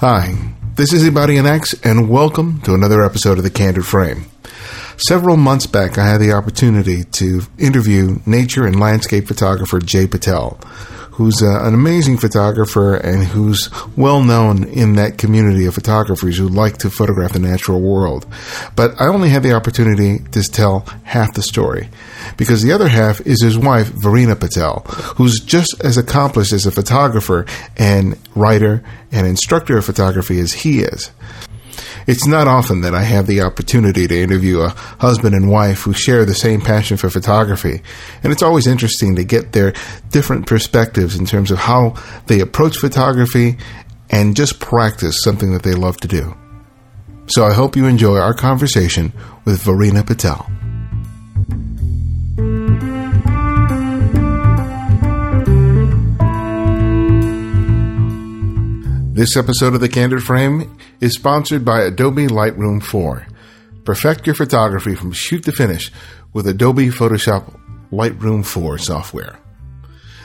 Hi, this is Ibarionex, and welcome to another episode of The Candid Frame. Several months back, I had the opportunity to interview nature and landscape photographer Jay Patel, who's uh, an amazing photographer and who's well known in that community of photographers who like to photograph the natural world. But I only had the opportunity to tell half the story because the other half is his wife, Varina Patel, who's just as accomplished as a photographer and writer and instructor of photography as he is. It's not often that I have the opportunity to interview a husband and wife who share the same passion for photography, and it's always interesting to get their different perspectives in terms of how they approach photography and just practice something that they love to do. So I hope you enjoy our conversation with Varina Patel. This episode of The Candid Frame is sponsored by Adobe Lightroom 4. Perfect your photography from shoot to finish with Adobe Photoshop Lightroom 4 software.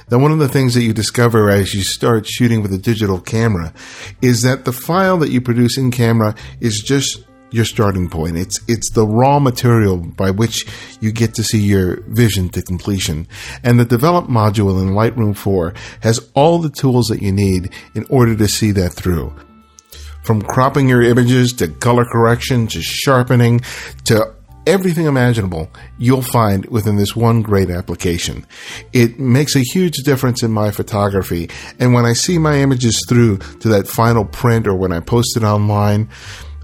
Now, one of the things that you discover as you start shooting with a digital camera is that the file that you produce in camera is just your starting point. It's it's the raw material by which you get to see your vision to completion. And the develop module in Lightroom 4 has all the tools that you need in order to see that through. From cropping your images to color correction to sharpening to everything imaginable you'll find within this one great application. It makes a huge difference in my photography. And when I see my images through to that final print or when I post it online,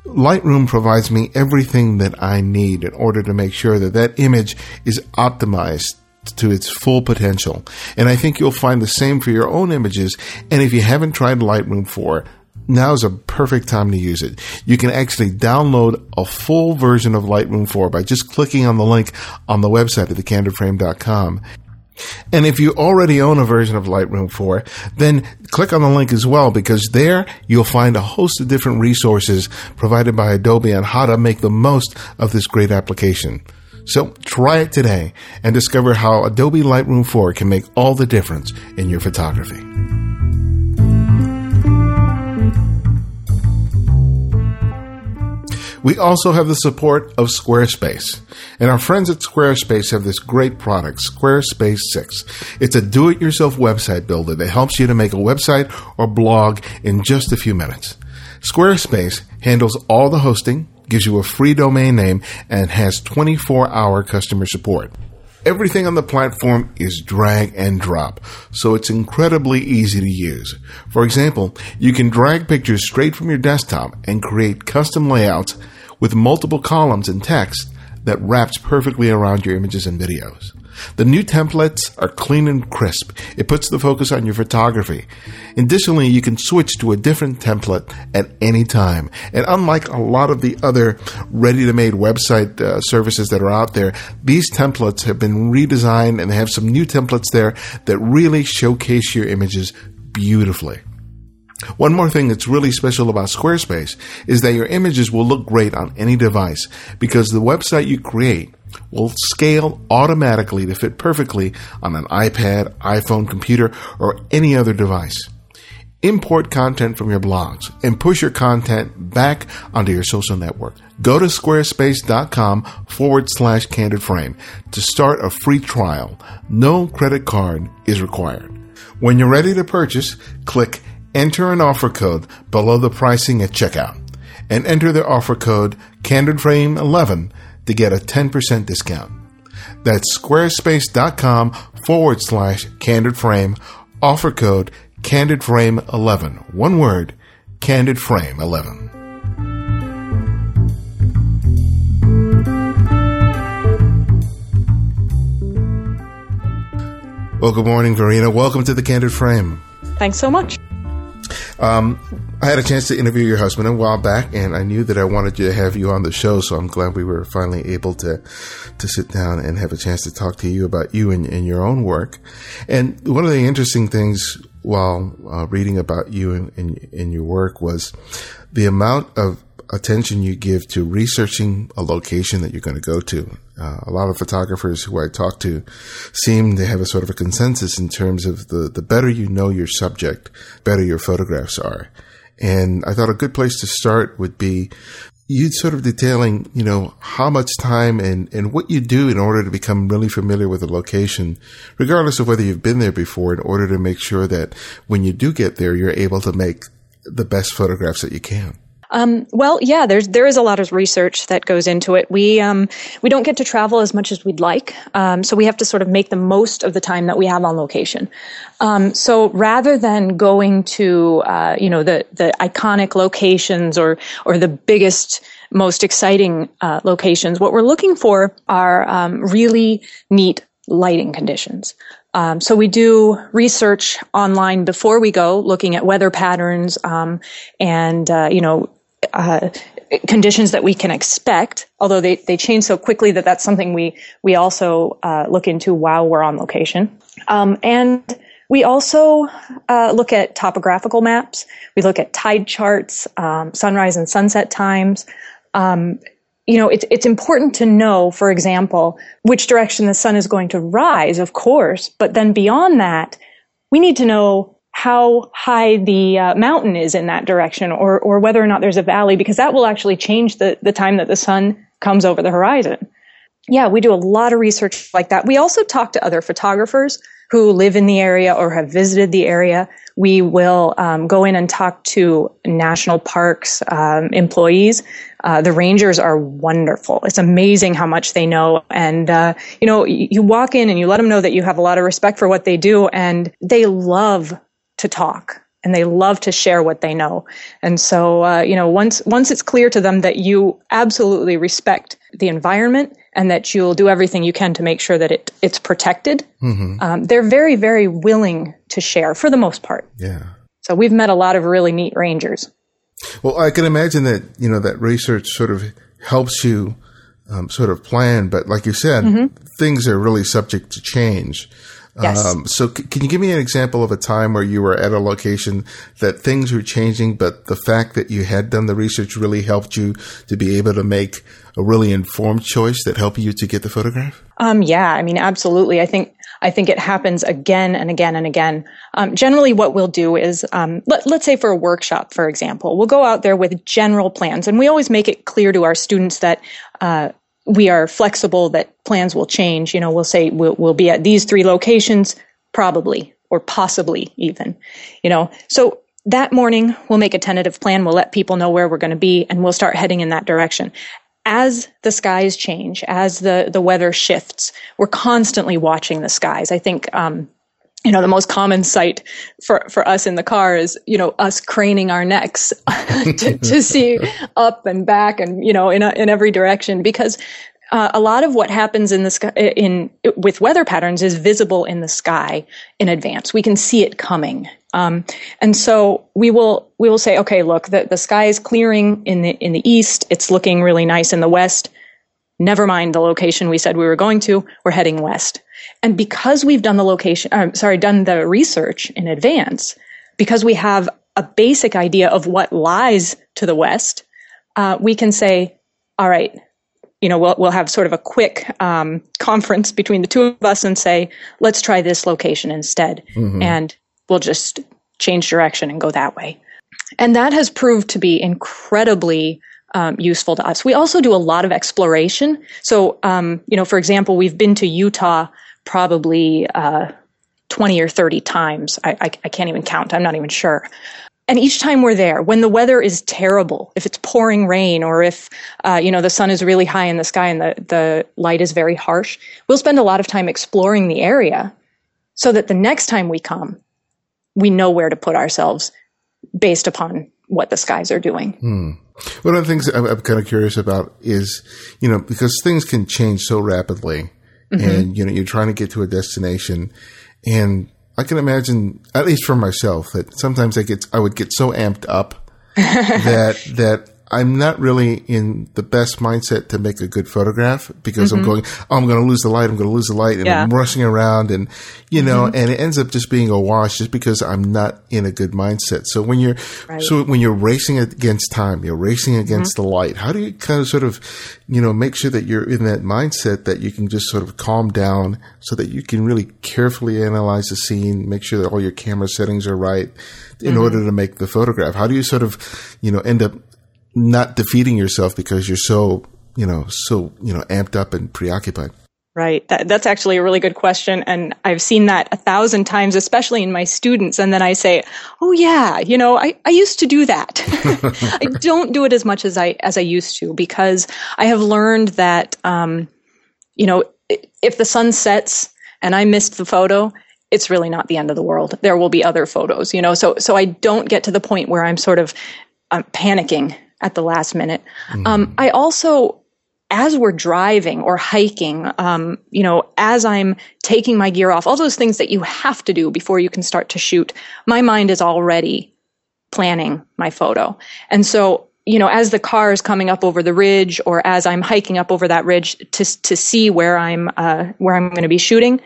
Lightroom provides me everything that I need in order to make sure that that image is optimized to its full potential. And I think you'll find the same for your own images. And if you haven't tried Lightroom 4, now is a perfect time to use it. You can actually download a full version of Lightroom 4 by just clicking on the link on the website at thecandidframe.com and if you already own a version of Lightroom 4, then click on the link as well because there you'll find a host of different resources provided by Adobe on how to make the most of this great application. So try it today and discover how Adobe Lightroom 4 can make all the difference in your photography. We also have the support of Squarespace. And our friends at Squarespace have this great product, Squarespace 6. It's a do it yourself website builder that helps you to make a website or blog in just a few minutes. Squarespace handles all the hosting, gives you a free domain name, and has 24 hour customer support. Everything on the platform is drag and drop, so it's incredibly easy to use. For example, you can drag pictures straight from your desktop and create custom layouts with multiple columns and text that wraps perfectly around your images and videos. The new templates are clean and crisp. It puts the focus on your photography. Additionally, you can switch to a different template at any time. And unlike a lot of the other ready to made website uh, services that are out there, these templates have been redesigned and they have some new templates there that really showcase your images beautifully. One more thing that's really special about Squarespace is that your images will look great on any device because the website you create will scale automatically to fit perfectly on an iPad, iPhone, computer, or any other device. Import content from your blogs and push your content back onto your social network. Go to squarespace.com forward slash candid frame to start a free trial. No credit card is required. When you're ready to purchase, click enter an offer code below the pricing at checkout and enter the offer code CandidFrame11 to get a 10% discount. That's squarespace.com forward slash CandidFrame, offer code CandidFrame11. One word, CandidFrame11. Well, good morning, Varina. Welcome to the Candid Frame. Thanks so much. Um, I had a chance to interview your husband a while back, and I knew that I wanted to have you on the show. So I'm glad we were finally able to to sit down and have a chance to talk to you about you and, and your own work. And one of the interesting things while uh, reading about you and, and, and your work was the amount of attention you give to researching a location that you're going to go to. Uh, a lot of photographers who I talk to seem to have a sort of a consensus in terms of the, the better you know your subject, better your photographs are. And I thought a good place to start would be you sort of detailing, you know, how much time and, and what you do in order to become really familiar with a location, regardless of whether you've been there before, in order to make sure that when you do get there, you're able to make the best photographs that you can. Um, well, yeah, there's there is a lot of research that goes into it. We um, we don't get to travel as much as we'd like, um, so we have to sort of make the most of the time that we have on location. Um, so rather than going to uh, you know the the iconic locations or or the biggest most exciting uh, locations, what we're looking for are um, really neat lighting conditions. Um, so we do research online before we go, looking at weather patterns um, and uh, you know uh, conditions that we can expect, although they, they change so quickly that that's something we, we also uh, look into while we're on location. Um, and we also uh, look at topographical maps. We look at tide charts, um, sunrise and sunset times. Um, you know, it's, it's important to know, for example, which direction the sun is going to rise, of course, but then beyond that, we need to know how high the uh, mountain is in that direction or, or whether or not there's a valley because that will actually change the, the time that the sun comes over the horizon. Yeah, we do a lot of research like that. We also talk to other photographers who live in the area or have visited the area. We will um, go in and talk to national parks um, employees. Uh, the rangers are wonderful. It's amazing how much they know. And, uh, you know, you walk in and you let them know that you have a lot of respect for what they do and they love to talk and they love to share what they know. And so, uh, you know, once once it's clear to them that you absolutely respect the environment and that you'll do everything you can to make sure that it it's protected, mm-hmm. um, they're very very willing to share for the most part. Yeah. So we've met a lot of really neat rangers. Well, I can imagine that you know that research sort of helps you um, sort of plan, but like you said, mm-hmm. things are really subject to change. Yes. Um, so c- can you give me an example of a time where you were at a location that things were changing, but the fact that you had done the research really helped you to be able to make a really informed choice that helped you to get the photograph? Um, yeah, I mean, absolutely. I think I think it happens again and again and again. Um, generally, what we'll do is, um, let, us say for a workshop, for example, we'll go out there with general plans, and we always make it clear to our students that uh, we are flexible that plans will change. You know, we'll say we'll, we'll be at these three locations, probably or possibly even, you know. So that morning, we'll make a tentative plan. We'll let people know where we're going to be and we'll start heading in that direction. As the skies change, as the, the weather shifts, we're constantly watching the skies. I think, um, you know, the most common sight for, for us in the car is, you know, us craning our necks to, to, see up and back and, you know, in, a, in every direction because uh, a lot of what happens in the sky, in, with weather patterns is visible in the sky in advance. We can see it coming. Um, and so we will, we will say, okay, look, the, the sky is clearing in the, in the east. It's looking really nice in the west. Never mind the location we said we were going to. We're heading west. And because we've done the location, uh, sorry, done the research in advance, because we have a basic idea of what lies to the west, uh, we can say, all right, you know, we'll, we'll have sort of a quick um, conference between the two of us and say, let's try this location instead. Mm-hmm. And we'll just change direction and go that way. And that has proved to be incredibly um, useful to us. We also do a lot of exploration. So, um, you know, for example, we've been to Utah probably uh, 20 or 30 times. I, I, I, can't even count. I'm not even sure. And each time we're there, when the weather is terrible, if it's pouring rain or if, uh, you know, the sun is really high in the sky and the, the light is very harsh, we'll spend a lot of time exploring the area so that the next time we come, we know where to put ourselves based upon what the skies are doing. Hmm. One of the things I'm, I'm, kind of curious about is, you know, because things can change so rapidly mm-hmm. and, you know, you're trying to get to a destination and I can imagine, at least for myself, that sometimes I get, I would get so amped up that, that I'm not really in the best mindset to make a good photograph because mm-hmm. I'm going, oh, I'm going to lose the light. I'm going to lose the light. And yeah. I'm rushing around and, you know, mm-hmm. and it ends up just being a wash just because I'm not in a good mindset. So when you're, right. so when you're racing against time, you're racing against mm-hmm. the light, how do you kind of sort of, you know, make sure that you're in that mindset that you can just sort of calm down so that you can really carefully analyze the scene, make sure that all your camera settings are right in mm-hmm. order to make the photograph? How do you sort of, you know, end up not defeating yourself because you're so, you know, so, you know, amped up and preoccupied? Right. That, that's actually a really good question. And I've seen that a thousand times, especially in my students. And then I say, Oh yeah, you know, I, I used to do that. I don't do it as much as I, as I used to because I have learned that, um, you know, if the sun sets and I missed the photo, it's really not the end of the world. There will be other photos, you know. So so I don't get to the point where I'm sort of um, panicking at the last minute. Mm. Um, I also, as we're driving or hiking, um, you know, as I'm taking my gear off, all those things that you have to do before you can start to shoot, my mind is already planning my photo, and so you know, as the car is coming up over the ridge, or as I'm hiking up over that ridge to to see where I'm uh, where I'm going to be shooting,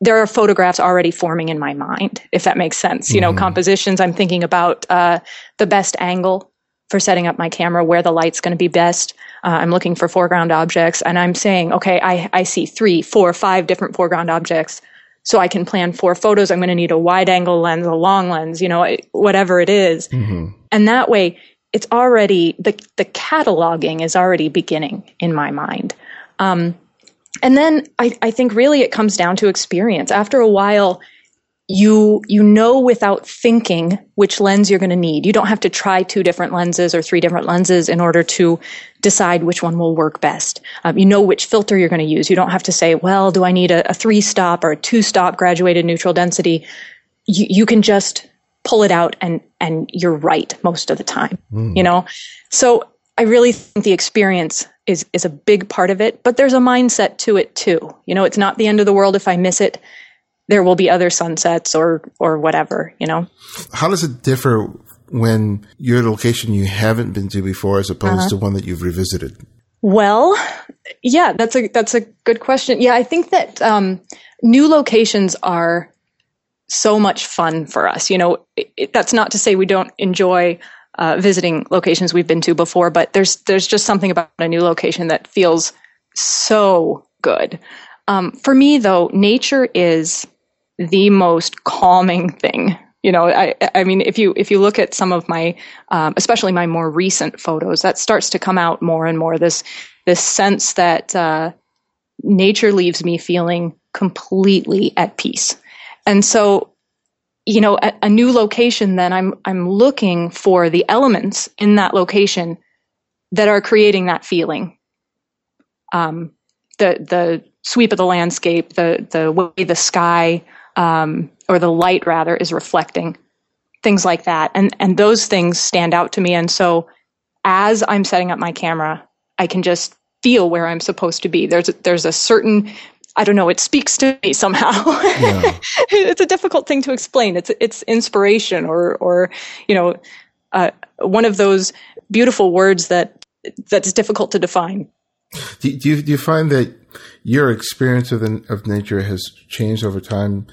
there are photographs already forming in my mind, if that makes sense. You know, mm-hmm. compositions, I'm thinking about uh, the best angle for setting up my camera, where the light's going to be best. Uh, I'm looking for foreground objects, and I'm saying, okay, I, I see three, four, five different foreground objects. So I can plan four photos. I'm going to need a wide angle lens, a long lens, you know, whatever it is. Mm-hmm. And that way, it's already the the cataloging is already beginning in my mind. Um, and then I, I think really it comes down to experience. After a while, you you know without thinking which lens you're going to need. You don't have to try two different lenses or three different lenses in order to decide which one will work best. Um, you know which filter you're going to use. You don't have to say, well, do I need a, a three stop or a two stop graduated neutral density? You, you can just pull it out and and you're right most of the time. Mm. You know, so I really think the experience is is a big part of it, but there's a mindset to it too. You know, it's not the end of the world if I miss it. There will be other sunsets or or whatever, you know. How does it differ when you're at a location you haven't been to before as opposed uh-huh. to one that you've revisited? Well, yeah, that's a that's a good question. Yeah, I think that um, new locations are so much fun for us. You know, it, it, that's not to say we don't enjoy uh, visiting locations we've been to before, but there's there's just something about a new location that feels so good. Um, for me, though, nature is the most calming thing. You know, I, I mean, if you if you look at some of my, um, especially my more recent photos, that starts to come out more and more. This this sense that uh, nature leaves me feeling completely at peace, and so you know, a, a new location, then I'm I'm looking for the elements in that location that are creating that feeling. Um, the the sweep of the landscape, the the way the sky um, or the light rather is reflecting, things like that, and and those things stand out to me. And so, as I'm setting up my camera, I can just feel where I'm supposed to be. There's a, there's a certain I don't know, it speaks to me somehow. Yeah. it's a difficult thing to explain. It's it's inspiration or or you know uh, one of those beautiful words that that's difficult to define. Do, do, you, do you find that your experience of the, of nature has changed over time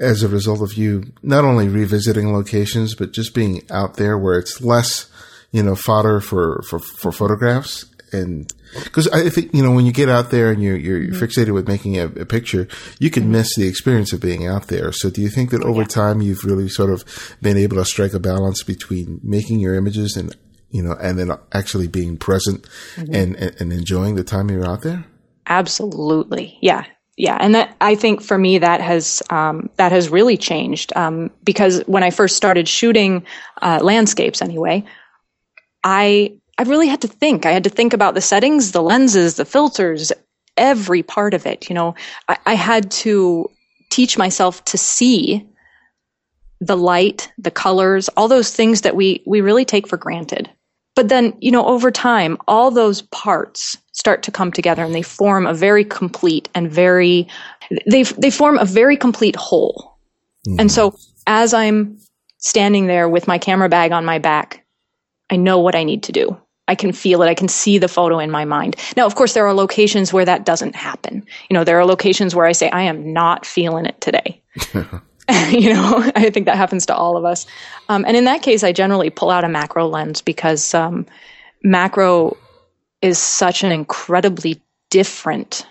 as a result of you not only revisiting locations but just being out there where it's less you know fodder for for, for photographs and because I think you know when you get out there and you're you're mm-hmm. fixated with making a, a, picture, you can miss the experience of being out there. So, do you think that over yeah. time you've really sort of been able to strike a balance between making your images and you know, and then actually being present mm-hmm. and, and, and enjoying the time you're out there? Absolutely, yeah, yeah, and that I think for me that has um, that has really changed um, because when I first started shooting uh, landscapes, anyway, I I really had to think. I had to think about the settings, the lenses, the filters, every part of it. You know, I, I had to teach myself to see the light, the colors, all those things that we we really take for granted. But then, you know, over time, all those parts start to come together and they form a very complete and very they they form a very complete whole. Mm-hmm. And so as I'm standing there with my camera bag on my back, I know what I need to do. I can feel it. I can see the photo in my mind. Now, of course, there are locations where that doesn't happen. You know, there are locations where I say, I am not feeling it today. you know, I think that happens to all of us. Um, and in that case, I generally pull out a macro lens because um, macro is such an incredibly different,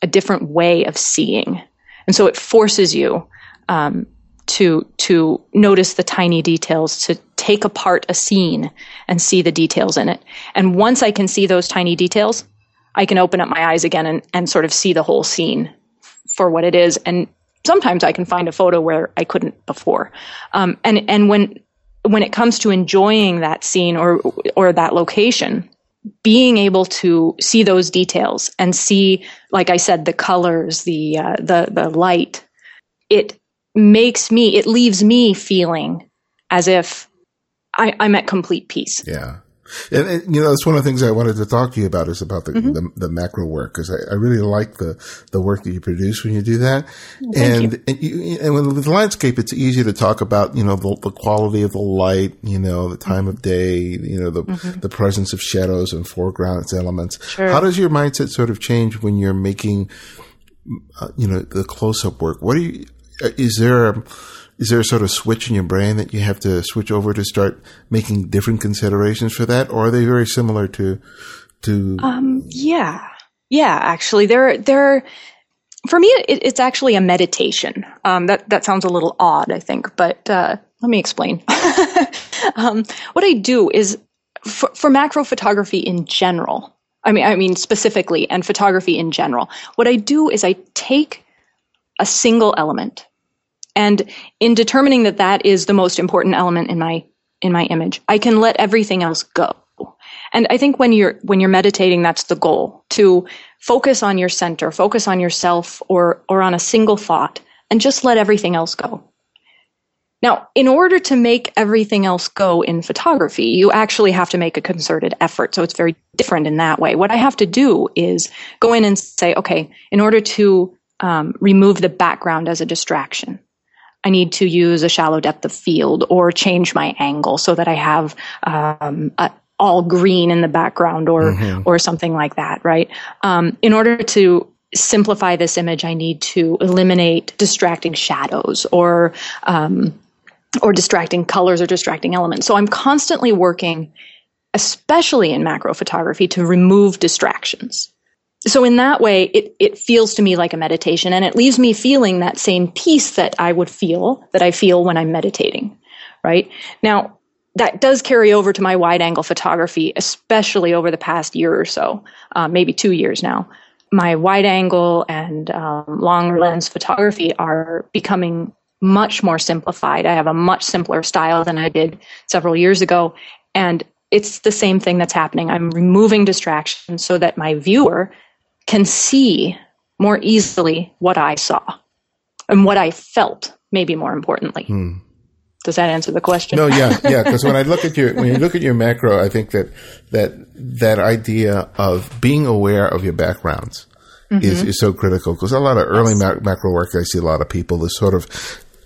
a different way of seeing. And so it forces you um, to to notice the tiny details, to take apart a scene and see the details in it. And once I can see those tiny details, I can open up my eyes again and, and sort of see the whole scene for what it is. And sometimes I can find a photo where I couldn't before. Um, and and when when it comes to enjoying that scene or or that location, being able to see those details and see, like I said, the colors, the uh, the the light, it makes me, it leaves me feeling as if I, I'm at complete peace. Yeah. And, and, you know, that's one of the things I wanted to talk to you about is about the, mm-hmm. the, the, macro work because I, I, really like the, the work that you produce when you do that. Well, and, you. and, you, and with the landscape, it's easy to talk about, you know, the, the quality of the light, you know, the time of day, you know, the, mm-hmm. the presence of shadows and foregrounds elements. Sure. How does your mindset sort of change when you're making, uh, you know, the close up work? What do you, uh, is there a, is there a sort of switch in your brain that you have to switch over to start making different considerations for that, or are they very similar to to? Um, yeah, yeah. Actually, they're for me. It, it's actually a meditation. Um, that that sounds a little odd, I think, but uh, let me explain. um, what I do is for, for macro photography in general. I mean, I mean specifically, and photography in general. What I do is I take a single element and in determining that that is the most important element in my in my image, I can let everything else go. And I think when you're when you're meditating, that's the goal to focus on your center, focus on yourself or or on a single thought, and just let everything else go. Now, in order to make everything else go in photography, you actually have to make a concerted effort. So it's very different in that way. What I have to do is go in and say, okay, in order to um, remove the background as a distraction, I need to use a shallow depth of field or change my angle so that I have um, a, all green in the background or mm-hmm. or something like that, right? Um, in order to simplify this image, I need to eliminate distracting shadows or um, or distracting colors or distracting elements. So I'm constantly working, especially in macro photography, to remove distractions so in that way, it, it feels to me like a meditation and it leaves me feeling that same peace that I would feel, that I feel when I'm meditating, right? Now, that does carry over to my wide angle photography, especially over the past year or so, uh, maybe two years now. My wide angle and um, long lens photography are becoming much more simplified. I have a much simpler style than I did several years ago. And it's the same thing that's happening. I'm removing distractions so that my viewer can see more easily what I saw and what I felt, maybe more importantly. Hmm. Does that answer the question? No, yeah, yeah. Because when I look at your when you look at your macro, I think that that that idea of being aware of your backgrounds mm-hmm. is is so critical. Because a lot of early yes. macro work, I see a lot of people this sort of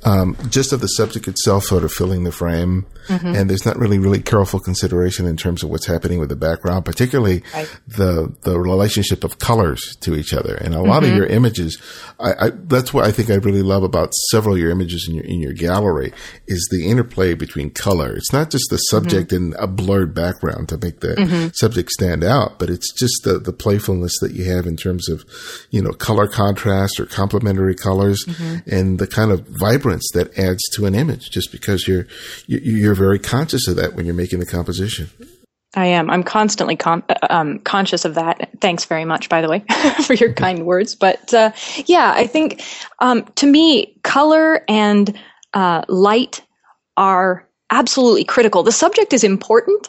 um, just of the subject itself sort of filling the frame. Mm-hmm. And there's not really, really careful consideration in terms of what's happening with the background, particularly right. the, the relationship of colors to each other. And a lot mm-hmm. of your images, I, I, that's what I think I really love about several of your images in your, in your gallery is the interplay between color. It's not just the subject mm-hmm. in a blurred background to make the mm-hmm. subject stand out, but it's just the, the playfulness that you have in terms of, you know, color contrast or complementary colors mm-hmm. and the kind of that adds to an image just because you're you're very conscious of that when you're making the composition. I am. I'm constantly con- um, conscious of that. Thanks very much, by the way, for your kind words. But uh, yeah, I think um, to me, color and uh, light are absolutely critical. The subject is important,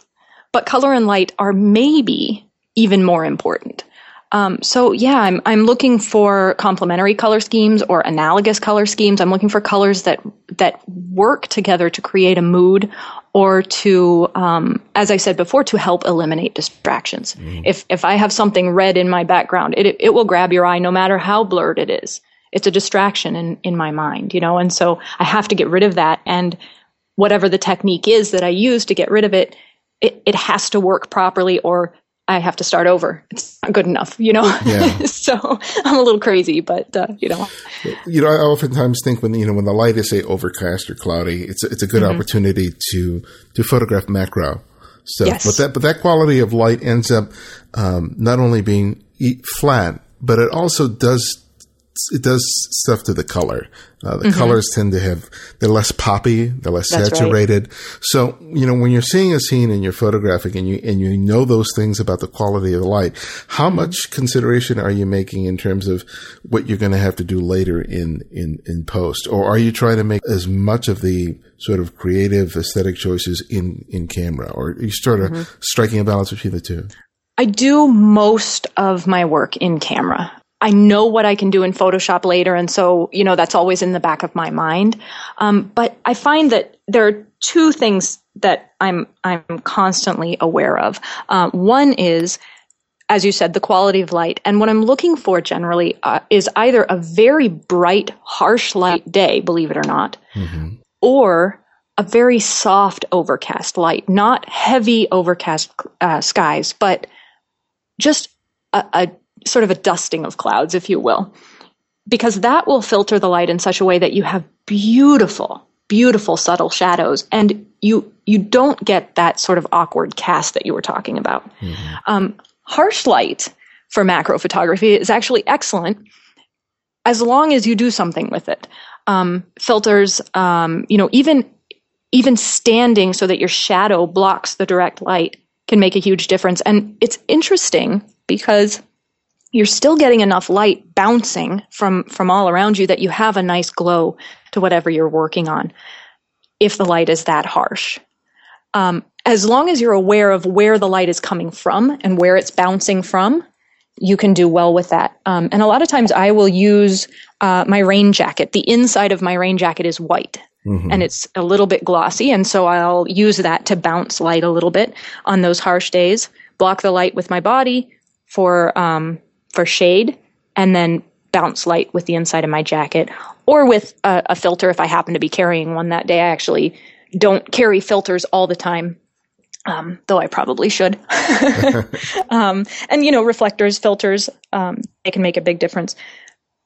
but color and light are maybe even more important. Um, so yeah, I'm I'm looking for complementary color schemes or analogous color schemes. I'm looking for colors that that work together to create a mood or to, um, as I said before, to help eliminate distractions. Mm. If if I have something red in my background, it it will grab your eye no matter how blurred it is. It's a distraction in in my mind, you know, and so I have to get rid of that. And whatever the technique is that I use to get rid of it, it, it has to work properly or I have to start over. It's not good enough, you know. Yeah. so I'm a little crazy, but uh, you know. You know, I oftentimes think when you know when the light is say overcast or cloudy, it's it's a good mm-hmm. opportunity to to photograph macro stuff. Yes. But that but that quality of light ends up um, not only being flat, but it also does it does stuff to the color. Uh, the mm-hmm. colors tend to have they're less poppy, they're less That's saturated. Right. So you know when you're seeing a scene and you're photographing and you and you know those things about the quality of the light, how mm-hmm. much consideration are you making in terms of what you're going to have to do later in in in post, or are you trying to make as much of the sort of creative aesthetic choices in in camera, or are you sort of mm-hmm. striking a balance between the two? I do most of my work in camera. I know what I can do in Photoshop later, and so you know that's always in the back of my mind. Um, but I find that there are two things that I'm I'm constantly aware of. Um, one is, as you said, the quality of light, and what I'm looking for generally uh, is either a very bright, harsh light day, believe it or not, mm-hmm. or a very soft overcast light, not heavy overcast uh, skies, but just a, a sort of a dusting of clouds, if you will, because that will filter the light in such a way that you have beautiful, beautiful subtle shadows, and you you don't get that sort of awkward cast that you were talking about. Mm-hmm. Um, harsh light for macro photography is actually excellent as long as you do something with it. Um, filters, um, you know, even even standing so that your shadow blocks the direct light can make a huge difference. And it's interesting because you're still getting enough light bouncing from from all around you that you have a nice glow to whatever you're working on if the light is that harsh. Um, as long as you're aware of where the light is coming from and where it's bouncing from you can do well with that. Um, and a lot of times i will use uh, my rain jacket. The inside of my rain jacket is white mm-hmm. and it's a little bit glossy and so i'll use that to bounce light a little bit on those harsh days block the light with my body for um, for shade and then bounce light with the inside of my jacket or with a, a, filter if I happen to be carrying one that day. I actually don't carry filters all the time. Um, though I probably should. um, and you know, reflectors, filters, um, they can make a big difference.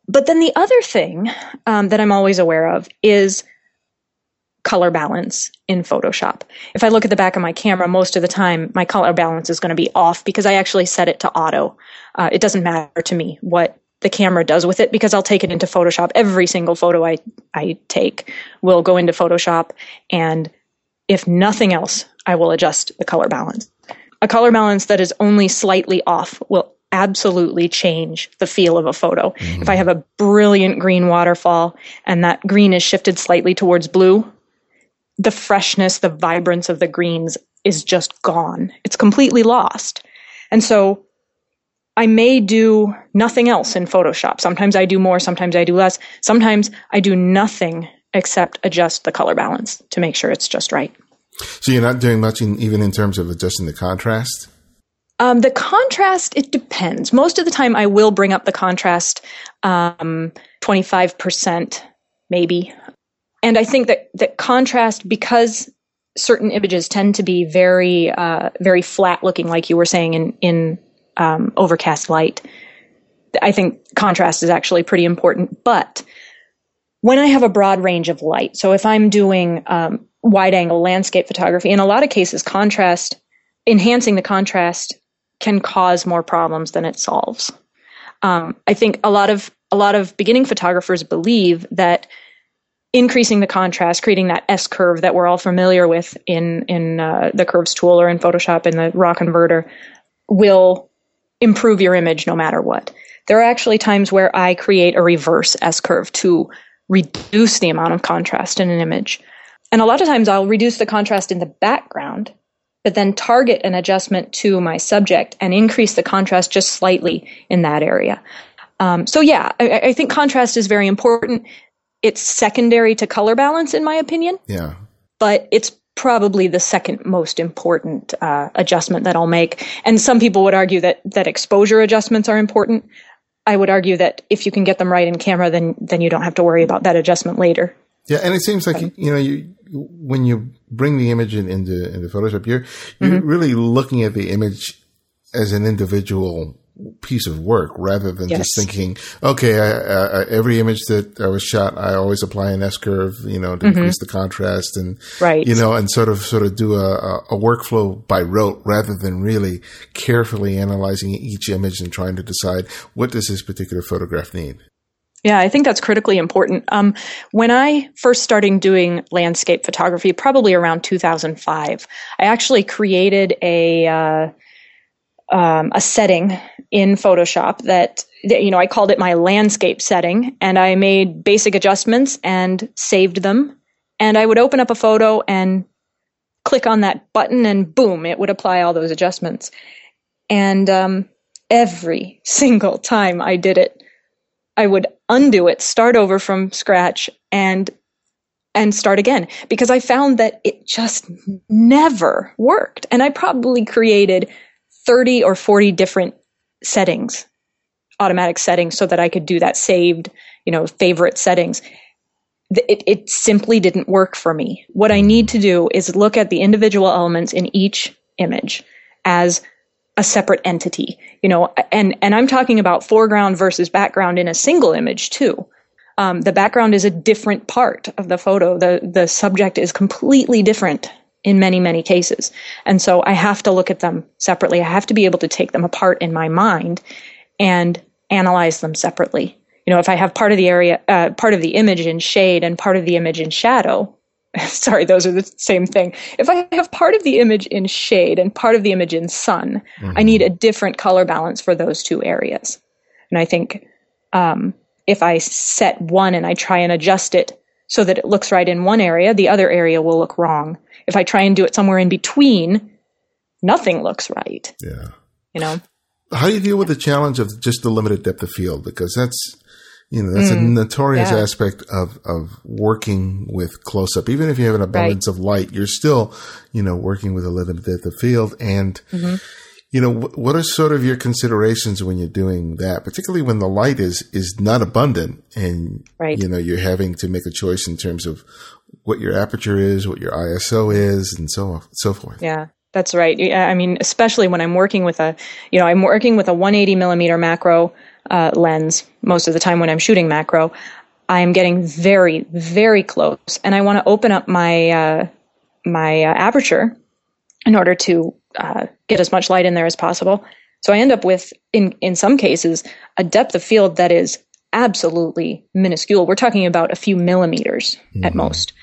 But then the other thing um, that I'm always aware of is color balance in Photoshop. If I look at the back of my camera, most of the time my color balance is going to be off because I actually set it to auto. Uh, it doesn't matter to me what the camera does with it because I'll take it into Photoshop. Every single photo I, I take will go into Photoshop. And if nothing else, I will adjust the color balance. A color balance that is only slightly off will absolutely change the feel of a photo. Mm-hmm. If I have a brilliant green waterfall and that green is shifted slightly towards blue, the freshness, the vibrance of the greens is just gone. It's completely lost. And so I may do nothing else in Photoshop. Sometimes I do more, sometimes I do less. Sometimes I do nothing except adjust the color balance to make sure it's just right. So you're not doing much in, even in terms of adjusting the contrast? Um, the contrast, it depends. Most of the time, I will bring up the contrast um, 25%, maybe and I think that that contrast because certain images tend to be very uh, very flat looking, like you were saying in in um, overcast light. I think contrast is actually pretty important, but when I have a broad range of light, so if I'm doing um, wide angle landscape photography, in a lot of cases, contrast, enhancing the contrast can cause more problems than it solves. Um, I think a lot of a lot of beginning photographers believe that increasing the contrast, creating that S curve that we're all familiar with in in uh, the curves tool or in Photoshop in the raw converter will improve your image no matter what. There are actually times where I create a reverse S curve to reduce the amount of contrast in an image. And a lot of times I'll reduce the contrast in the background, but then target an adjustment to my subject and increase the contrast just slightly in that area. Um, so yeah, I, I, think contrast is very important it's secondary to color balance, in my opinion. Yeah. But it's probably the second most important uh, adjustment that I'll make. And some people would argue that that exposure adjustments are important. I would argue that if you can get them right in camera, then then you don't have to worry about that adjustment later. Yeah, and it seems like you know you when you bring the image in, into into Photoshop, you're you're mm-hmm. really looking at the image as an individual piece of work rather than yes. just thinking, okay, I, I, every image that I was shot, I always apply an S curve, you know, to mm-hmm. increase the contrast and, right. you know, and sort of, sort of do a, a workflow by rote rather than really carefully analyzing each image and trying to decide what does this particular photograph need. Yeah, I think that's critically important. Um, when I first started doing landscape photography, probably around 2005, I actually created a uh, um, a setting in Photoshop that, that, you know, I called it my landscape setting and I made basic adjustments and saved them. And I would open up a photo and click on that button and boom, it would apply all those adjustments. And um, every single time I did it, I would undo it, start over from scratch, and and start again because I found that it just never worked. And I probably created 30 or 40 different settings, automatic settings, so that I could do that saved, you know, favorite settings. It, it simply didn't work for me. What I need to do is look at the individual elements in each image as a separate entity, you know, and, and I'm talking about foreground versus background in a single image too. Um, the background is a different part of the photo. The, the subject is completely different in many, many cases. And so I have to look at them separately. I have to be able to take them apart in my mind and analyze them separately. You know, if I have part of the area, uh, part of the image in shade and part of the image in shadow, sorry, those are the same thing. If I have part of the image in shade and part of the image in sun, mm-hmm. I need a different color balance for those two areas. And I think um, if I set one and I try and adjust it so that it looks right in one area, the other area will look wrong. If I try and do it somewhere in between, nothing looks right. Yeah. You know? How do you deal with the challenge of just the limited depth of field? Because that's, you know, that's mm, a notorious yeah. aspect of, of working with close up. Even if you have an abundance right. of light, you're still, you know, working with a limited depth of field. And, mm-hmm you know, what are sort of your considerations when you're doing that, particularly when the light is, is not abundant and, right. you know, you're having to make a choice in terms of what your aperture is, what your ISO is, and so on, so forth. Yeah. That's right. I mean, especially when I'm working with a, you know, I'm working with a 180 millimeter macro uh, lens most of the time when I'm shooting macro. I am getting very, very close, and I want to open up my uh, my uh, aperture in order to uh, get as much light in there as possible. So I end up with, in, in some cases, a depth of field that is absolutely minuscule. We're talking about a few millimeters mm-hmm. at most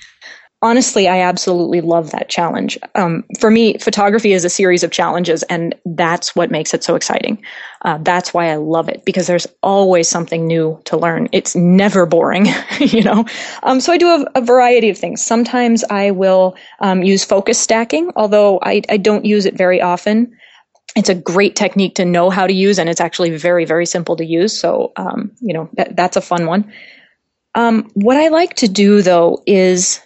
honestly, I absolutely love that challenge. Um, for me, photography is a series of challenges, and that's what makes it so exciting. Uh, that's why I love it because there's always something new to learn. It's never boring, you know. Um, so I do a, a, variety of things. Sometimes I will um, use focus stacking, although I, I don't use it very often. It's a great technique to know how to use, and it's actually very, very simple to use. So, um, you know, that, that's a fun one. Um, what I like to do though is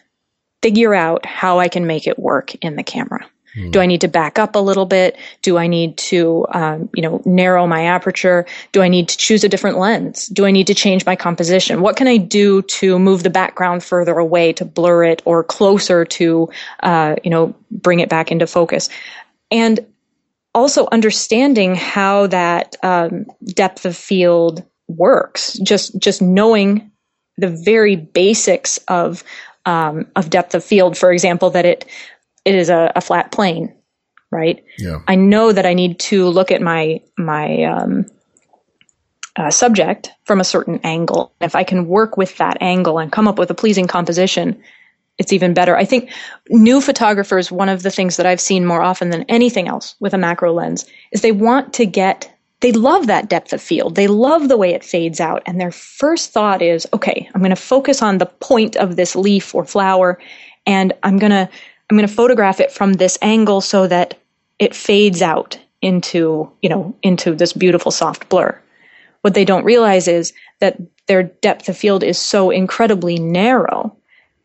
figure out how I can make it work in the camera. Hmm. Do I need to back up a little bit? Do I need to, um, you know, narrow my aperture? Do I need to choose a different lens? Do I need to change my composition? What can I do to move the background further away to blur it or closer to, uh, you know, bring it back into focus? And also understanding how that um, depth of field works. Just just knowing the very basics of um, of depth of field, for example, that it it is a, a, flat plane, right? Yeah. I know that I need to look at my my um, uh, subject from a certain angle. If I can work with that angle and come up with a pleasing composition, it's even better. I think new photographers, one of the things that I've seen more often than anything else with a macro lens is they want to get they love that depth of field. They love the way it fades out. And their first thought is, okay, I'm going to focus on the point of this leaf or flower and I'm going to, I'm going to photograph it from this angle so that it fades out into, you know, into this beautiful soft blur. What they don't realize is that their depth of field is so incredibly narrow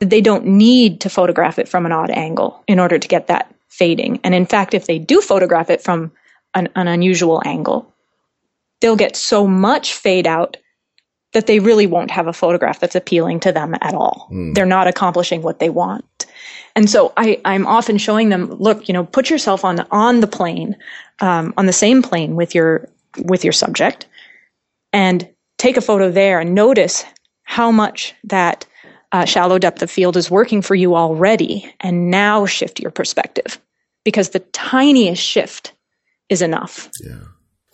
that they don't need to photograph it from an odd angle in order to get that fading. And in fact, if they do photograph it from an, an unusual angle, they'll get so much fade out that they really won't have a photograph that's appealing to them at all. Mm. They're not accomplishing what they want. And so I, I'm often showing them, look, you know, put yourself on on the plane, um, on the same plane with your with your subject, and take a photo there and notice how much that uh, shallow depth of field is working for you already, and now shift your perspective because the tiniest shift is enough. Yeah.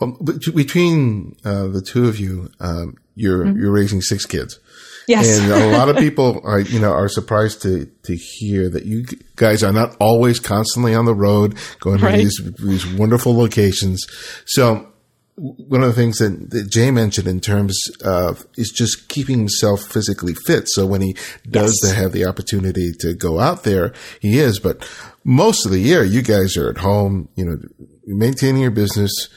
Well, between uh, the two of you, um, you're mm-hmm. you're raising six kids. Yes. And a lot of people are, you know, are surprised to, to hear that you guys are not always constantly on the road going right. to these, these wonderful locations. So one of the things that, that Jay mentioned in terms of is just keeping himself physically fit. So when he does yes. have the opportunity to go out there, he is. But most of the year, you guys are at home, you know, maintaining your business,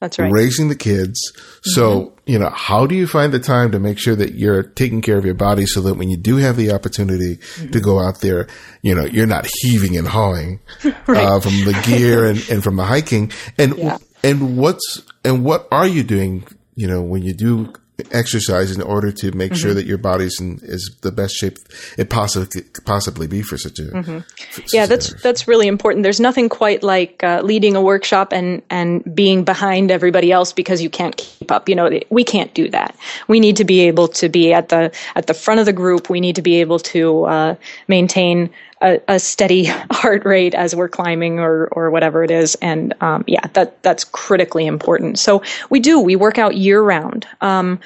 that's right. Raising the kids. Mm-hmm. So, you know, how do you find the time to make sure that you're taking care of your body so that when you do have the opportunity mm-hmm. to go out there, you know, you're not heaving and hawing right. uh, from the gear and, and from the hiking. And, yeah. and what's, and what are you doing, you know, when you do exercise in order to make mm-hmm. sure that your body's in is the best shape it possibly possibly be for such a mm-hmm. for yeah that's that's really important. There's nothing quite like uh, leading a workshop and and being behind everybody else because you can't keep up. You know we can't do that. We need to be able to be at the at the front of the group. We need to be able to uh, maintain a, a, steady heart rate as we're climbing or or whatever it is. And um, yeah that that's critically important. So we do we work out year round. Um,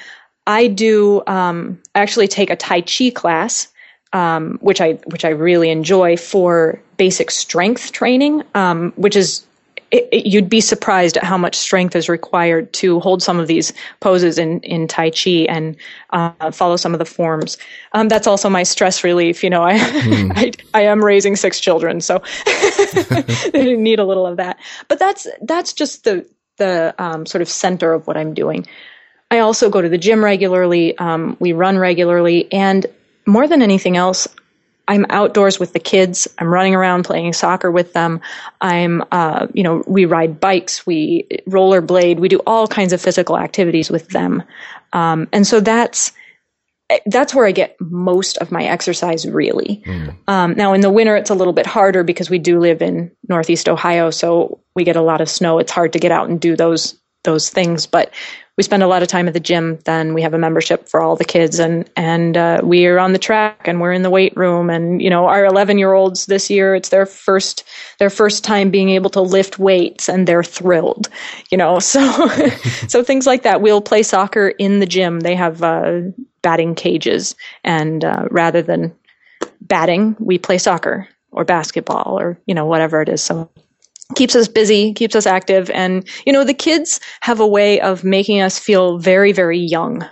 I do um, actually take a Tai Chi class um, which I which I really enjoy for basic strength training um, which is it, it, you'd be surprised at how much strength is required to hold some of these poses in, in Tai Chi and uh, follow some of the forms. Um, that's also my stress relief. You know, I, mm. I, I, am raising six children, so they need a little of that. But that's, that's just the, the um, sort of center of what I'm doing. I also go to the gym regularly. Um, we run regularly. And more than anything else, I'm outdoors with the kids. I'm running around playing soccer with them. I'm, uh, you know, we ride bikes, we rollerblade, we do all kinds of physical activities with them. Um, and so that's, that's where I get most of my exercise really. Mm. Um, now in the winter, it's a little bit harder because we do live in Northeast Ohio. So we get a lot of snow. It's hard to get out and do those, those things, but we spend a lot of time at the gym. Then we have a membership for all the kids, and and uh, we are on the track, and we're in the weight room. And you know, our 11 year olds this year, it's their first their first time being able to lift weights, and they're thrilled. You know, so so things like that. We'll play soccer in the gym. They have uh, batting cages, and uh, rather than batting, we play soccer or basketball or you know whatever it is. So keeps us busy, keeps us active. And, you know, the kids have a way of making us feel very, very young,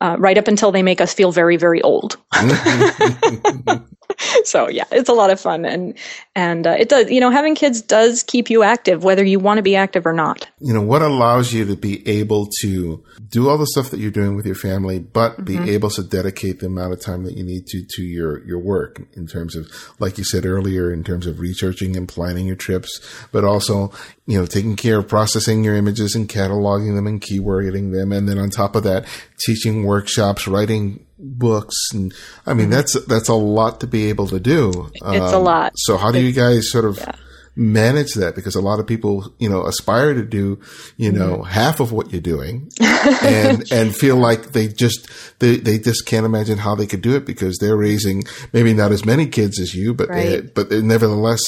uh, right up until they make us feel very, very old. so yeah, it's a lot of fun, and and uh, it does. You know, having kids does keep you active, whether you want to be active or not. You know, what allows you to be able to do all the stuff that you're doing with your family, but mm-hmm. be able to dedicate the amount of time that you need to to your your work in terms of, like you said earlier, in terms of researching and planning your trips, but also you know taking care of processing your images and cataloging them and keywording them, and then on top of that, teaching workshops, writing books and I mean mm-hmm. that's that's a lot to be able to do. It's um, a lot. So how do you guys sort of yeah. manage that? Because a lot of people, you know, aspire to do, you know, mm-hmm. half of what you're doing and and feel like they just they they just can't imagine how they could do it because they're raising maybe not as many kids as you, but right. they, but nevertheless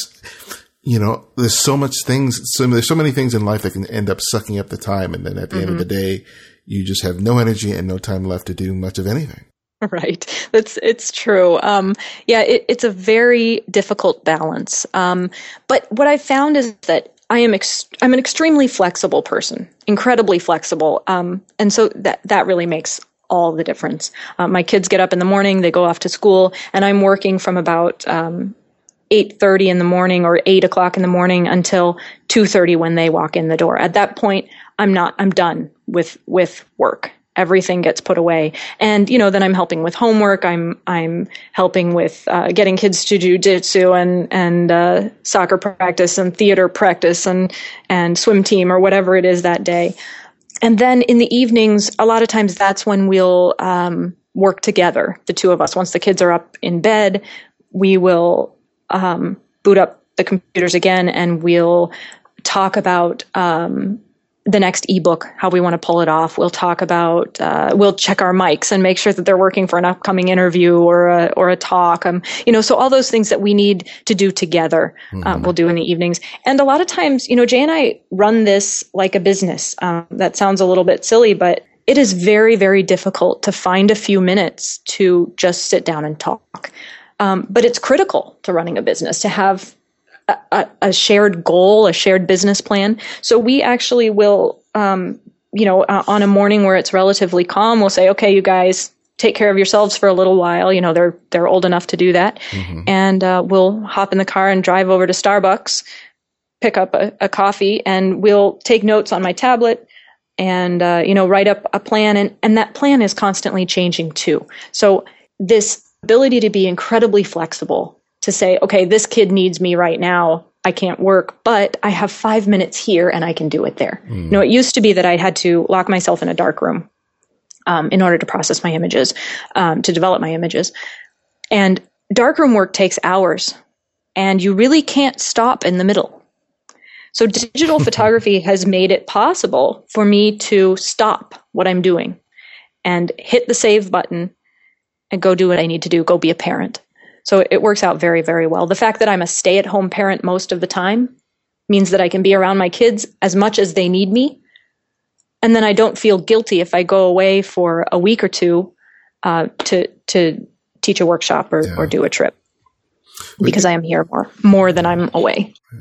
you know, there's so much things, so there's so many things in life that can end up sucking up the time. And then at the mm-hmm. end of the day, you just have no energy and no time left to do much of anything. Right. That's it's true. Um, yeah, it, it's a very difficult balance. Um, but what I found is that I am ex- I'm an extremely flexible person, incredibly flexible, um, and so that that really makes all the difference. Uh, my kids get up in the morning, they go off to school, and I'm working from about um, 8.30 in the morning or 8 o'clock in the morning until 2.30 when they walk in the door at that point i'm not i'm done with with work everything gets put away. And you know then i'm helping with homework. I'm i'm helping with uh, getting kids to do jiu-jitsu and and uh, soccer practice and theater practice and and swim team or whatever it is that day. And then in the evenings, a lot of times that's when we'll um, work together, the two of us. Once the kids are up in bed, we will um, boot up the computers again and we'll talk about um, the next ebook, how we want to pull it off. We'll talk about, uh, we'll check our mics and make sure that they're working for an upcoming interview or a, or a talk. Um, you know, so all those things that we need to do together, um, mm-hmm. we'll do in the evenings. And a lot of times, you know, Jay and I run this like a business. Um, that sounds a little bit silly, but it is very, very difficult to find a few minutes to just sit down and talk. Um, but it's critical to running a business to have a, a, shared goal, a shared business plan. So we actually will, um, you know, uh, on a morning where it's relatively calm, we'll say, okay, you guys take care of yourselves for a little while. You know, they're they're old enough to do that, mm-hmm. and uh, we'll hop in the car and drive over to Starbucks, pick up a, a coffee, and we'll take notes on my tablet and uh, you know write up a plan and, and that plan is constantly changing too so this ability to be incredibly flexible to say, okay, this kid needs me right now. I can't work, but I have five minutes here and I can do it there. Mm. You know, it used to be that I had to lock myself in a dark room um, in order to process my images, um, to develop my images. And darkroom work takes hours and you really can't stop in the middle. So digital photography has made it possible for me to stop what I'm doing and hit the save button and go do what I need to do, go be a parent. So it works out very, very well. The fact that I'm a stay at home parent most of the time means that I can be around my kids as much as they need me. And then I don't feel guilty if I go away for a week or two uh, to to teach a workshop or, yeah. or do a trip because I am here more more than I'm away. Yeah.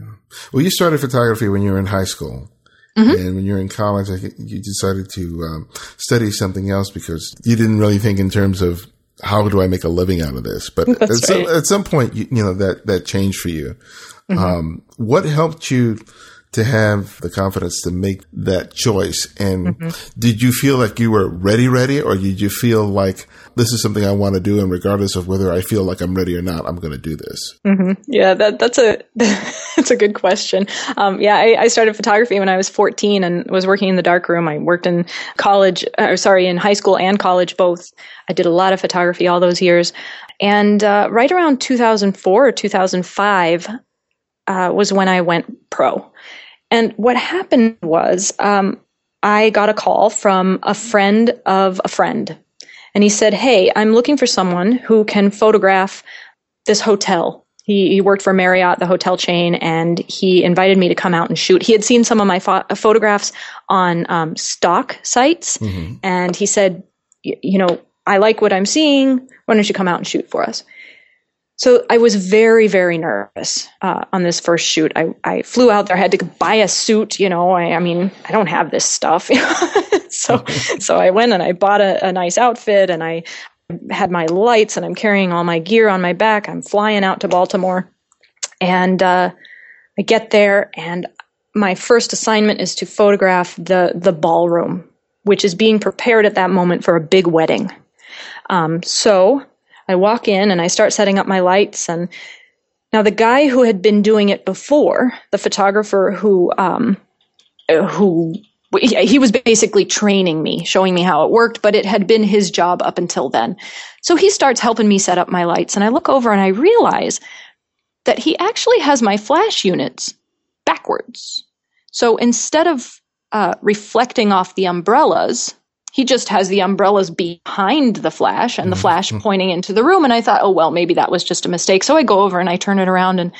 Well, you started photography when you were in high school. Mm-hmm. And when you're in college, you decided to um, study something else because you didn't really think in terms of how do I make a living out of this? But at, right. some, at, some, point, you, you, know, that, that changed for you. Mm-hmm. Um, what helped you to have the confidence to make that choice? And mm-hmm. did you feel like you were ready, ready, or did you feel like this is something I want to do, and regardless of whether I feel like I'm ready or not, I'm going to do this? Mm-hmm. Yeah, that, that's a that's a good question. Um, yeah, I, I, started photography when I was 14 and was working in the darkroom. I worked in college, or sorry, in high school and college both. I did a lot of photography all those years, and uh, right around 2004 or 2005 uh, was when I went pro. And what happened was um, I got a call from a friend of a friend. And he said, Hey, I'm looking for someone who can photograph this hotel. He, he worked for Marriott, the hotel chain, and he invited me to come out and shoot. He had seen some of my pho- photographs on um, stock sites, mm-hmm. and he said, You know, I like what I'm seeing. Why don't you come out and shoot for us? So I was very, very nervous uh, on this first shoot. I, I flew out there, I had to buy a suit. You know, I, I mean, I don't have this stuff. so, so I went and I bought a, a nice outfit, and I had my lights, and I'm carrying all my gear on my back. I'm flying out to Baltimore, and uh, I get there, and my first assignment is to photograph the the ballroom, which is being prepared at that moment for a big wedding. Um, so I walk in and I start setting up my lights and now the guy who had been doing it before, the photographer who um, who he was basically training me, showing me how it worked, but it had been his job up until then. So he starts helping me set up my lights and I look over and I realize that he actually has my flash units backwards. So instead of uh, reflecting off the umbrellas, he just has the umbrellas behind the flash and the mm-hmm. flash mm-hmm. pointing into the room. And I thought, oh, well, maybe that was just a mistake. So I go over and I turn it around and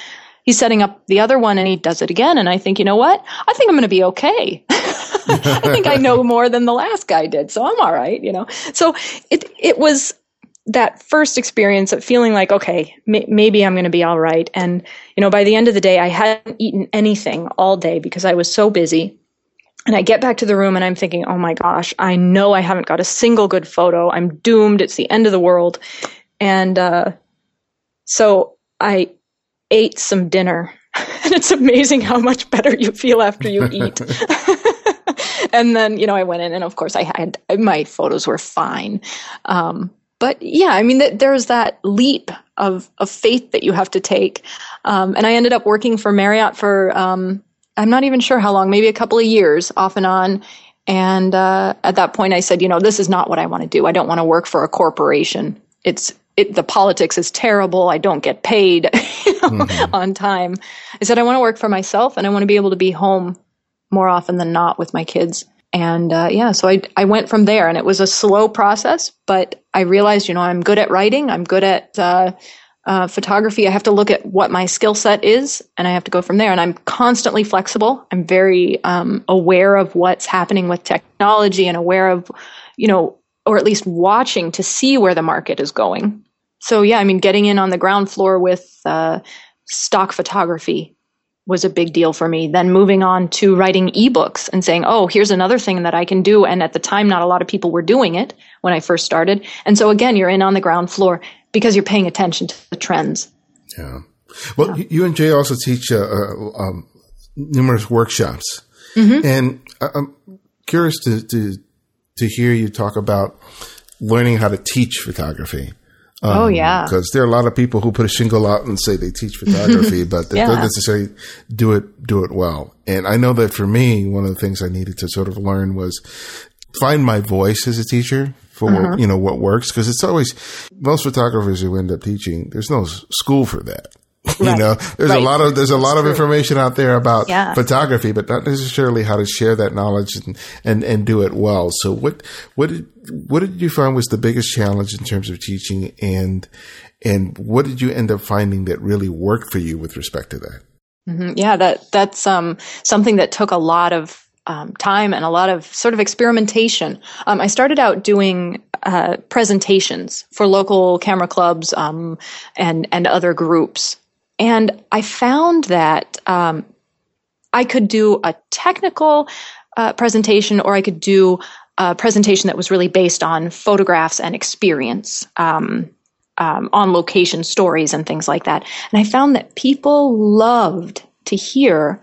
he's setting up the other one and he does it again. And I think, you know what? I think I'm going to be okay. I think I know more than the last guy did. So I'm all right, you know? So it, it was that first experience of feeling like, okay, may, maybe I'm going to be all right. And, you know, by the end of the day, I hadn't eaten anything all day because I was so busy. And I get back to the room and I'm thinking, oh my gosh, I know I haven't got a single good photo. I'm doomed. It's the end of the world. And uh, so I ate some dinner. and it's amazing how much better you feel after you eat. and then, you know, I went in and of course I had my photos were fine. Um, but yeah, I mean, there's that leap of, of faith that you have to take. Um, and I ended up working for Marriott for um, I'm not even sure how long, maybe a couple of years off and on. And uh, at that point, I said, you know, this is not what I want to do. I don't want to work for a corporation. It's it, the politics is terrible. I don't get paid you know, mm-hmm. on time. I said, I want to work for myself and I want to be able to be home more often than not with my kids. And uh, yeah, so I, I went from there and it was a slow process, but I realized, you know, I'm good at writing. I'm good at uh, uh, photography. I have to look at what my skill set is and I have to go from there. And I'm constantly flexible. I'm very um, aware of what's happening with technology and aware of, you know, or at least watching to see where the market is going. So yeah, I mean, getting in on the ground floor with uh, stock photography was a big deal for me. Then moving on to writing ebooks and saying, oh, here's another thing that I can do. And at the time, not a lot of people were doing it when I first started. And so again, you're in on the ground floor because you're paying attention to the trends. Yeah. Well, yeah. you and Jay also teach uh, uh, um, numerous workshops. Mm-hmm. And I'm curious to, to, to hear you talk about learning how to teach photography. Um, oh yeah, because there are a lot of people who put a shingle out and say they teach photography, but they yeah. don't necessarily do it do it well. And I know that for me, one of the things I needed to sort of learn was find my voice as a teacher for uh-huh. what, you know what works because it's always most photographers who end up teaching. There's no school for that. Right. you know, there's right. a lot of there's a lot of information out there about yeah. photography, but not necessarily how to share that knowledge and, and, and do it well. So what what did what did you find was the biggest challenge in terms of teaching, and and what did you end up finding that really worked for you with respect to that? Mm-hmm. Yeah, that that's um, something that took a lot of um, time and a lot of sort of experimentation. Um, I started out doing uh, presentations for local camera clubs um, and and other groups, and I found that um, I could do a technical uh, presentation or I could do a presentation that was really based on photographs and experience. Um, um, on location stories and things like that. And I found that people loved to hear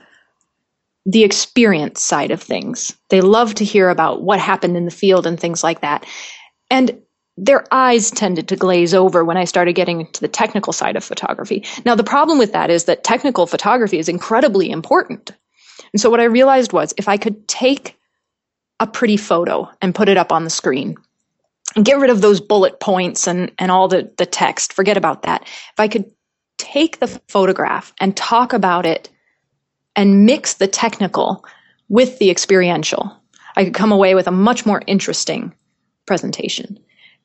the experience side of things. They love to hear about what happened in the field and things like that. And their eyes tended to glaze over when I started getting into the technical side of photography. Now, the problem with that is that technical photography is incredibly important. And so, what I realized was if I could take a pretty photo and put it up on the screen and get rid of those bullet points and, and all the, the text, forget about that. If I could take the photograph and talk about it and mix the technical with the experiential, I could come away with a much more interesting presentation.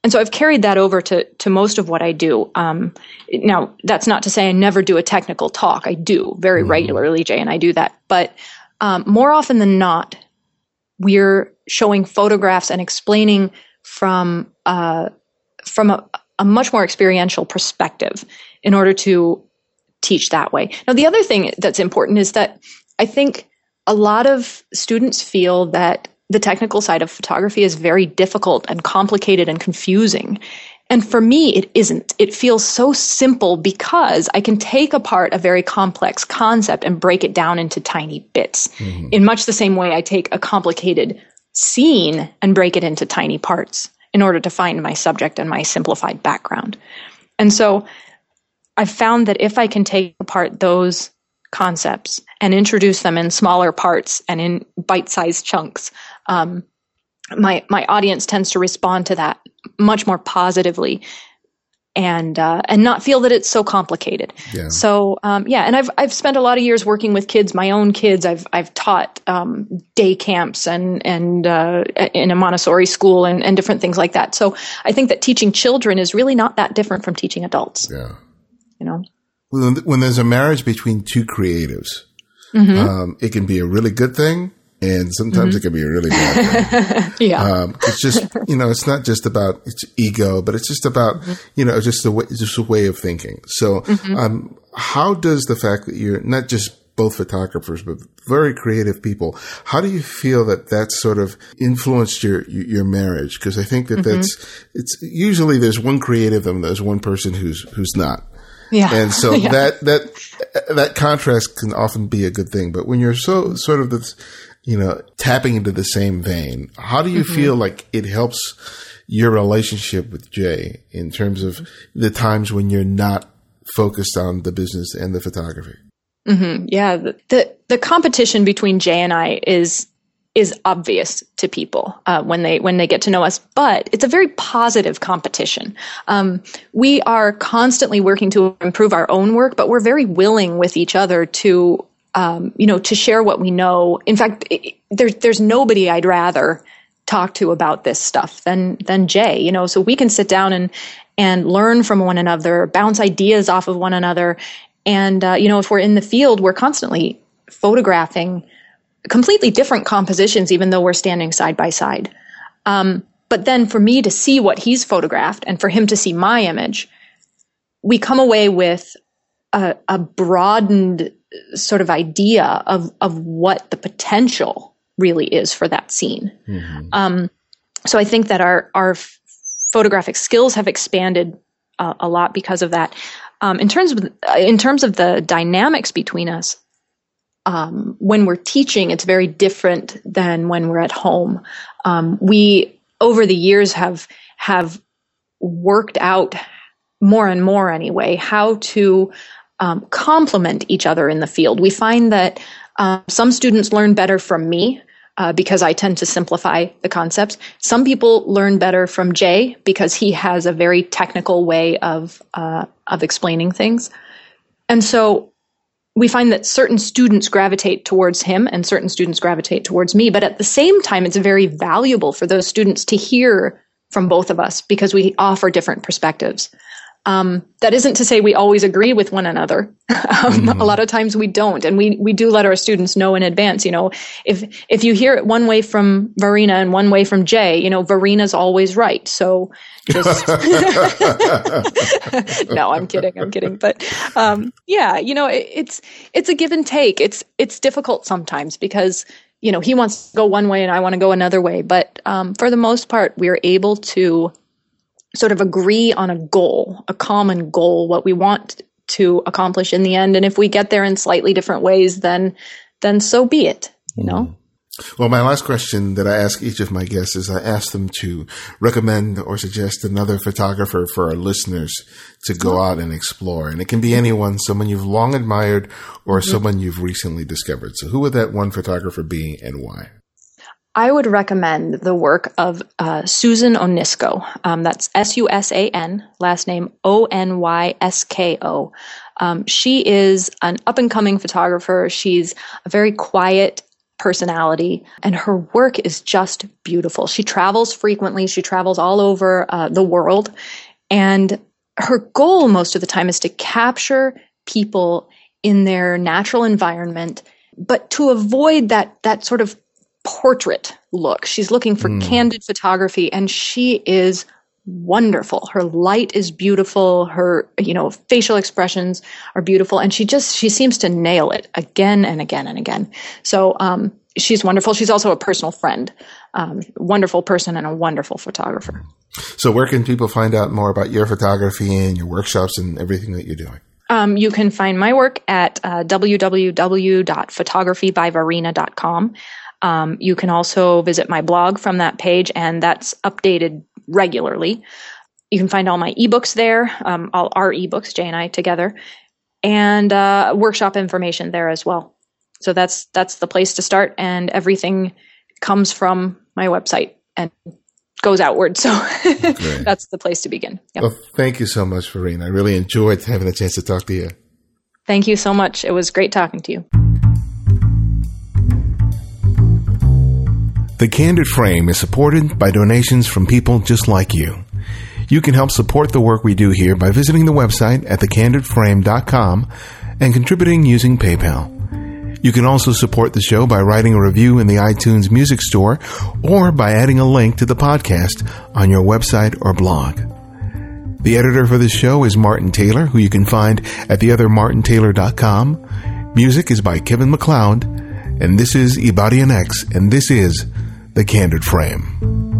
And so I've carried that over to, to most of what I do. Um, now, that's not to say I never do a technical talk. I do very mm-hmm. regularly, Jay, and I do that. But um, more often than not, we're showing photographs and explaining from uh, from a, a much more experiential perspective in order to teach that way. Now, the other thing that's important is that I think a lot of students feel that the technical side of photography is very difficult and complicated and confusing. And for me, it isn't. It feels so simple because I can take apart a very complex concept and break it down into tiny bits. Mm-hmm. In much the same way I take a complicated scene and break it into tiny parts in order to find my subject and my simplified background. And so I've found that if I can take apart those concepts and introduce them in smaller parts and in bite-sized chunks, um, my my audience tends to respond to that much more positively and uh, and not feel that it's so complicated. Yeah. So um, yeah, and I've I've spent a lot of years working with kids, my own kids. I've I've taught um, day camps and and uh, in a Montessori school and, and different things like that. So I think that teaching children is really not that different from teaching adults. Yeah, you know, when, when there's a marriage between two creatives, mm-hmm. um, it can be a really good thing and sometimes mm-hmm. it can be a really bad thing. yeah, um, it's just you know, it's not just about it's ego, but it's just about mm-hmm. you know, just a way, just a way of thinking. So, mm-hmm. um, how does the fact that you're not just both photographers, but very creative people. How do you feel that that sort of influenced your your marriage? Because I think that mm-hmm. that's it's usually there's one creative and there's one person who's who's not. Yeah. And so yeah. that that that contrast can often be a good thing. But when you're so sort of this you know, tapping into the same vein. How do you mm-hmm. feel like it helps your relationship with Jay in terms of the times when you're not focused on the business and the photography? Mm-hmm. Yeah, the, the, the competition between Jay and I is is obvious to people uh, when they when they get to know us. But it's a very positive competition. Um, we are constantly working to improve our own work, but we're very willing with each other to um, you know to share what we know. In fact, it, there's there's nobody I'd rather talk to about this stuff than than Jay. You know, so we can sit down and and learn from one another, bounce ideas off of one another, and uh, you know, if we're in the field, we're constantly photographing completely different compositions, even though we're standing side by side. Um, but then for me to see what he's photographed and for him to see my image, we come away with a, a broadened sort of idea of, of what the potential really is for that scene. Mm-hmm. Um, so I think that our, our photographic skills have expanded uh, a lot because of that. Um, in terms of in terms of the dynamics between us, um, when we're teaching, it's very different than when we're at home. Um, we over the years have have worked out more and more anyway how to um, complement each other in the field. We find that uh, some students learn better from me uh, because I tend to simplify the concepts. Some people learn better from Jay because he has a very technical way of uh, of explaining things. And so we find that certain students gravitate towards him and certain students gravitate towards me. But at the same time, it's very valuable for those students to hear from both of us because we offer different perspectives. Um, that isn't to say we always agree with one another. um, mm-hmm. A lot of times we don't, and we we do let our students know in advance. You know, if if you hear it one way from Varina and one way from Jay, you know, Varina's always right. So just no, I'm kidding. I'm kidding. But um, yeah, you know, it, it's it's a give and take. It's it's difficult sometimes because you know he wants to go one way and I want to go another way. But um, for the most part, we're able to sort of agree on a goal, a common goal, what we want to accomplish in the end. And if we get there in slightly different ways, then then so be it. You know. Mm. Well, my last question that I ask each of my guests is I ask them to recommend or suggest another photographer for our listeners to go out and explore. And it can be anyone, someone you've long admired or mm-hmm. someone you've recently discovered. So who would that one photographer be and why? I would recommend the work of uh, Susan Onysko. Um, that's S U S A N, last name O N Y S K O. Um, she is an up and coming photographer. She's a very quiet personality, and her work is just beautiful. She travels frequently, she travels all over uh, the world, and her goal most of the time is to capture people in their natural environment but to avoid that that sort of portrait look. She's looking for mm. candid photography and she is wonderful. Her light is beautiful. Her, you know, facial expressions are beautiful. And she just, she seems to nail it again and again and again. So, um, she's wonderful. She's also a personal friend, um, wonderful person and a wonderful photographer. So where can people find out more about your photography and your workshops and everything that you're doing? Um, you can find my work at uh, www.photographybyvarina.com. Um, you can also visit my blog from that page, and that's updated regularly. You can find all my ebooks there, um, all our ebooks, Jay and I together, and uh, workshop information there as well. So that's that's the place to start, and everything comes from my website and goes outward. So that's the place to begin. Yep. Well, thank you so much, Varina. I really enjoyed having a chance to talk to you. Thank you so much. It was great talking to you. The Candid Frame is supported by donations from people just like you. You can help support the work we do here by visiting the website at thecandidframe.com and contributing using PayPal. You can also support the show by writing a review in the iTunes Music Store or by adding a link to the podcast on your website or blog. The editor for this show is Martin Taylor, who you can find at theothermartintaylor.com. Music is by Kevin MacLeod, and this is Ibarionex, and this is the Candid Frame.